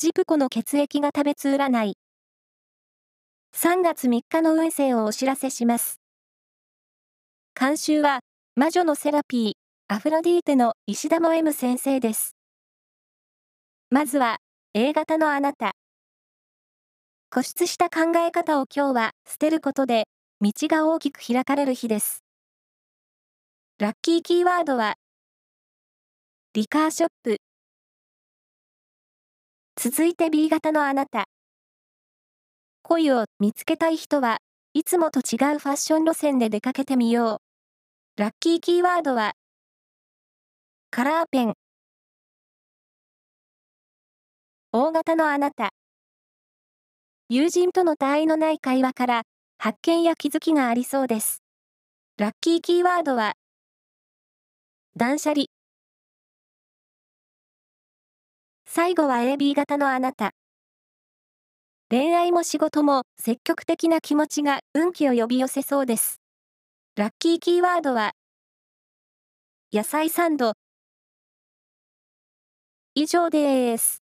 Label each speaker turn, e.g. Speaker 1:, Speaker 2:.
Speaker 1: ジプコの血液が食べつ占い。3月3日の運勢をお知らせします。監修は、魔女のセラピー、アフロディーテの石田も M 先生です。まずは、A 型のあなた。固執した考え方を今日は捨てることで、道が大きく開かれる日です。ラッキーキーワードは、リカーショップ。続いて B 型のあなた。恋を見つけたい人はいつもと違うファッション路線で出かけてみよう。ラッキーキーワードは、カラーペン。大型のあなた。友人との他愛のない会話から発見や気づきがありそうです。ラッキーキーワードは、断捨離。最後は AB 型のあなた。恋愛も仕事も積極的な気持ちが運気を呼び寄せそうです。ラッキーキーワードは、野菜サンド。以上です。